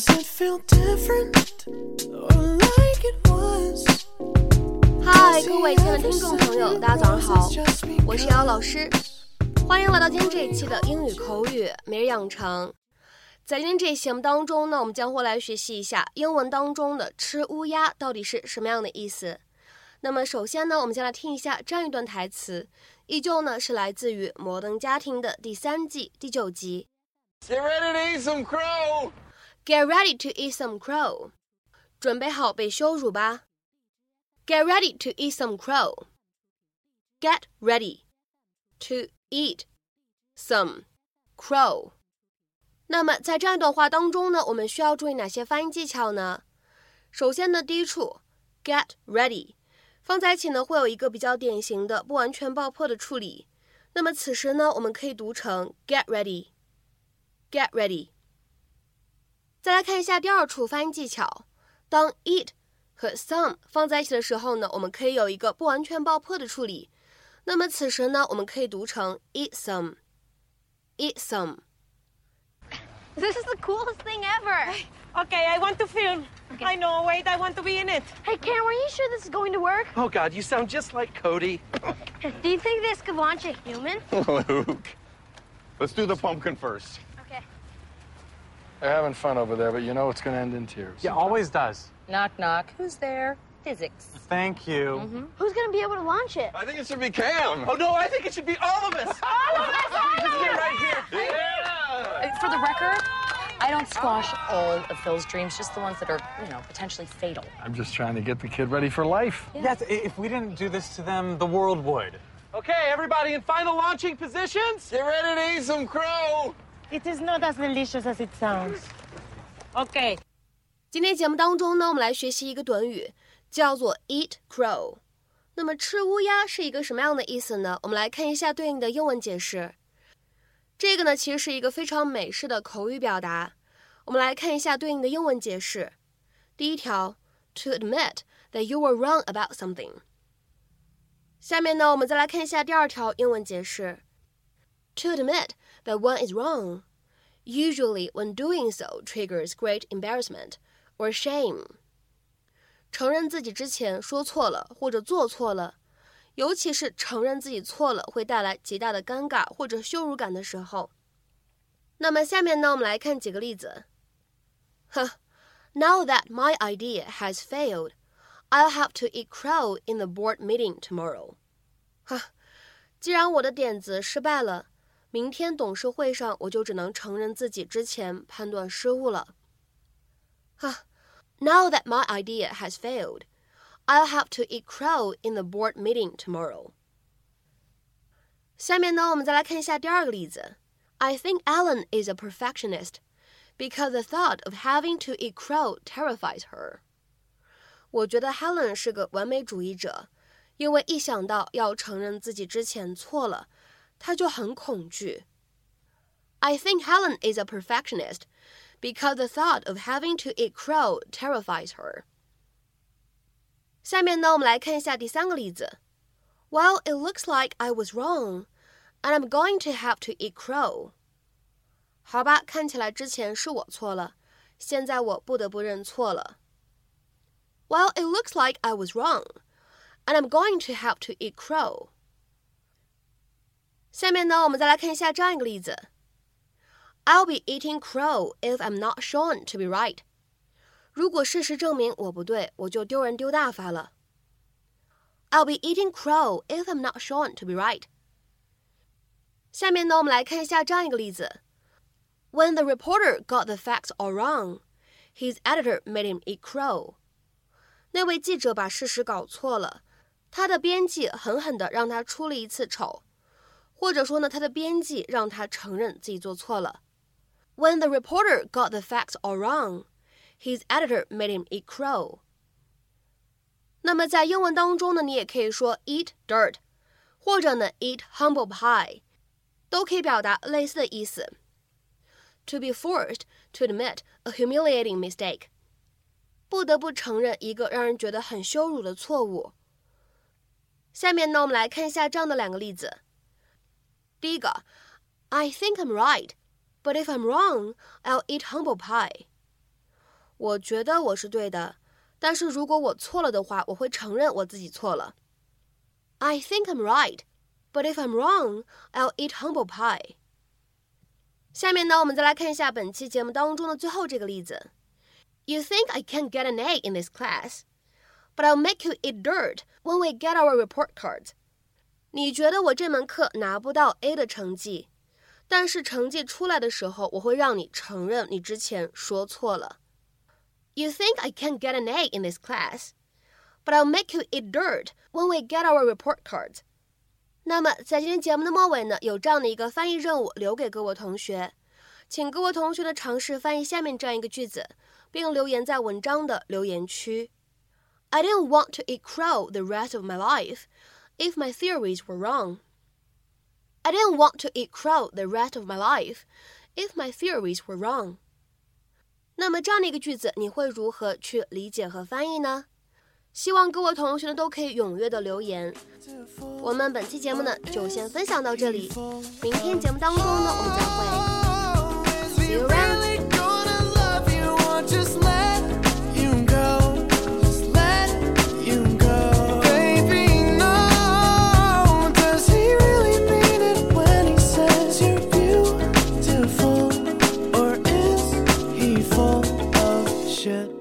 Does it feel different or like it was? 嗨，各位亲爱的听众朋友，大家早上好，我是瑶老师，欢迎来到今天这一期的英语口语每日养成。在今天这一期节目当中呢，我们将会来学习一下英文当中的“吃乌鸦”到底是什么样的意思。那么首先呢，我们先来听一下这样一段台词，依旧呢是来自于《摩登家庭》的第三季第九集。Get ready to eat some crow. Get ready to eat some crow，准备好被羞辱吧。Get ready to eat some crow. Get ready to eat some crow. 那么在这样一段话当中呢，我们需要注意哪些发音技巧呢？首先呢，第一处 get ready 放在一起呢，会有一个比较典型的不完全爆破的处理。那么此时呢，我们可以读成 get ready，get ready。再来看一下第二处发音技巧，当 eat 和 some 放在一起的时候呢，我们可以有一个不完全爆破的处理。那么此时呢，我们可以读成 eat some，eat some。 This is the coolest thing ever. Okay, I want to film. I know. Wait, I want to be in it. Hey, Cam, are you sure this is going to work? Oh, God, you sound just like Cody. Do you think this could launch a human? Luke. Let's do the pumpkin first. Okay. They're having fun over there, but you know it's going to end in tears. Yeah, always does. Knock, knock. Who's there? Physics. Thank you. Mm-hmm. Who's going to be able to launch it? I think it should be Cam. Oh, no, I think it should be all of us. all of us, all of us. right here. Yeah. For the record, I don't squash all of Phil's dreams, just the ones that are, you know, potentially fatal. I'm just trying to get the kid ready for life. Yes, if we didn't do this to them, the world would. Okay, everybody in final launching positions. Get ready to eat some crow. It is not as delicious as it sounds. OK，今天节目当中呢，我们来学习一个短语，叫做 eat crow。那么吃乌鸦是一个什么样的意思呢？我们来看一下对应的英文解释。这个呢，其实是一个非常美式的口语表达。我们来看一下对应的英文解释。第一条，to admit that you were wrong about something。下面呢，我们再来看一下第二条英文解释。To admit that one is wrong, usually when doing so triggers great embarrassment or shame. 承认自己之前说错了或者做错了，尤其是承认自己错了会带来极大的尴尬或者羞辱感的时候。那么下面呢，我们来看几个例子。呵，Now that my idea has failed, I'll have to eat crow in the board meeting tomorrow. 哈，既然我的点子失败了， 明天董事会上我就只能承认自己之前判断失误了。哈，Now that my idea has failed, I'll have to eat crow in the board meeting tomorrow. 下面呢，我们再来看一下第二个例子。I think Ellen is a perfectionist because the thought of having to eat crow terrifies her. 我觉得 Helen 是个完美主义者，因为一想到要承认自己之前错了， 她就很恐惧。I think Helen is a perfectionist because the thought of having to eat crow terrifies her. 下面呢，我们来看一下第三个例子。Well, it looks like I was wrong, and I'm going to have to eat crow. 好吧，看起来之前是我错了，现在我不得不认错了。Well, it looks like I was wrong, and I'm going to have to eat crow. 下面呢，我们再来看一下这样一个例子。I'll be eating crow if I'm not shown to be right. 如果事实证明我不对，我就丢人丢大发了。I'll be eating crow if I'm not shown to be right. 下面呢，我们来看一下这样一个例子。When the reporter got the facts all wrong, his editor made him eat crow. 那位记者把事实搞错了，他的编辑狠狠地让他出了一次丑， 或者说呢，他的编辑让他承认自己做错了。When the reporter got the facts all wrong, his editor made him eat crow. 那么在英文当中呢，你也可以说 eat dirt，或者呢 eat humble pie，都可以表达类似的意思。To be forced to admit a humiliating mistake，不得不承认一个让人觉得很羞辱的错误。下面呢，我们来看一下这样的两个例子。 第一个，I think I'm right, but if I'm wrong, I'll eat humble pie。 我觉得我是对的，但是如果我错了的话，我会承认我自己错了。I think I'm right, but if I'm wrong, I'll eat humble pie. 下面呢，我们再来看一下本期节目当中的最后这个例子。You think I can't get an A in this class, but I'll make you eat dirt when we get our report cards. 你觉得我这门课拿不到 A 的成绩，但是成绩出来的时候，我会让你承认你之前说错了。You think I can't get an A in this class, but I'll make you eat dirt when we get our report cards. 那么在今天节目的末尾呢，有这样的一个翻译任务留给各位同学，请各位同学呢尝试翻译下面这样一个句子，并留言在文章的留言区。I didn't want to eat crow the rest of my life if my theories were wrong. I didn't want to eat crow the rest of my life if my theories were wrong. 那么这样的一个句子，你会如何去理解和翻译呢？希望各位同学呢都可以踊跃的留言。我们本期节目呢就先分享到这里，明天节目当中呢我们再会。See you around. shit.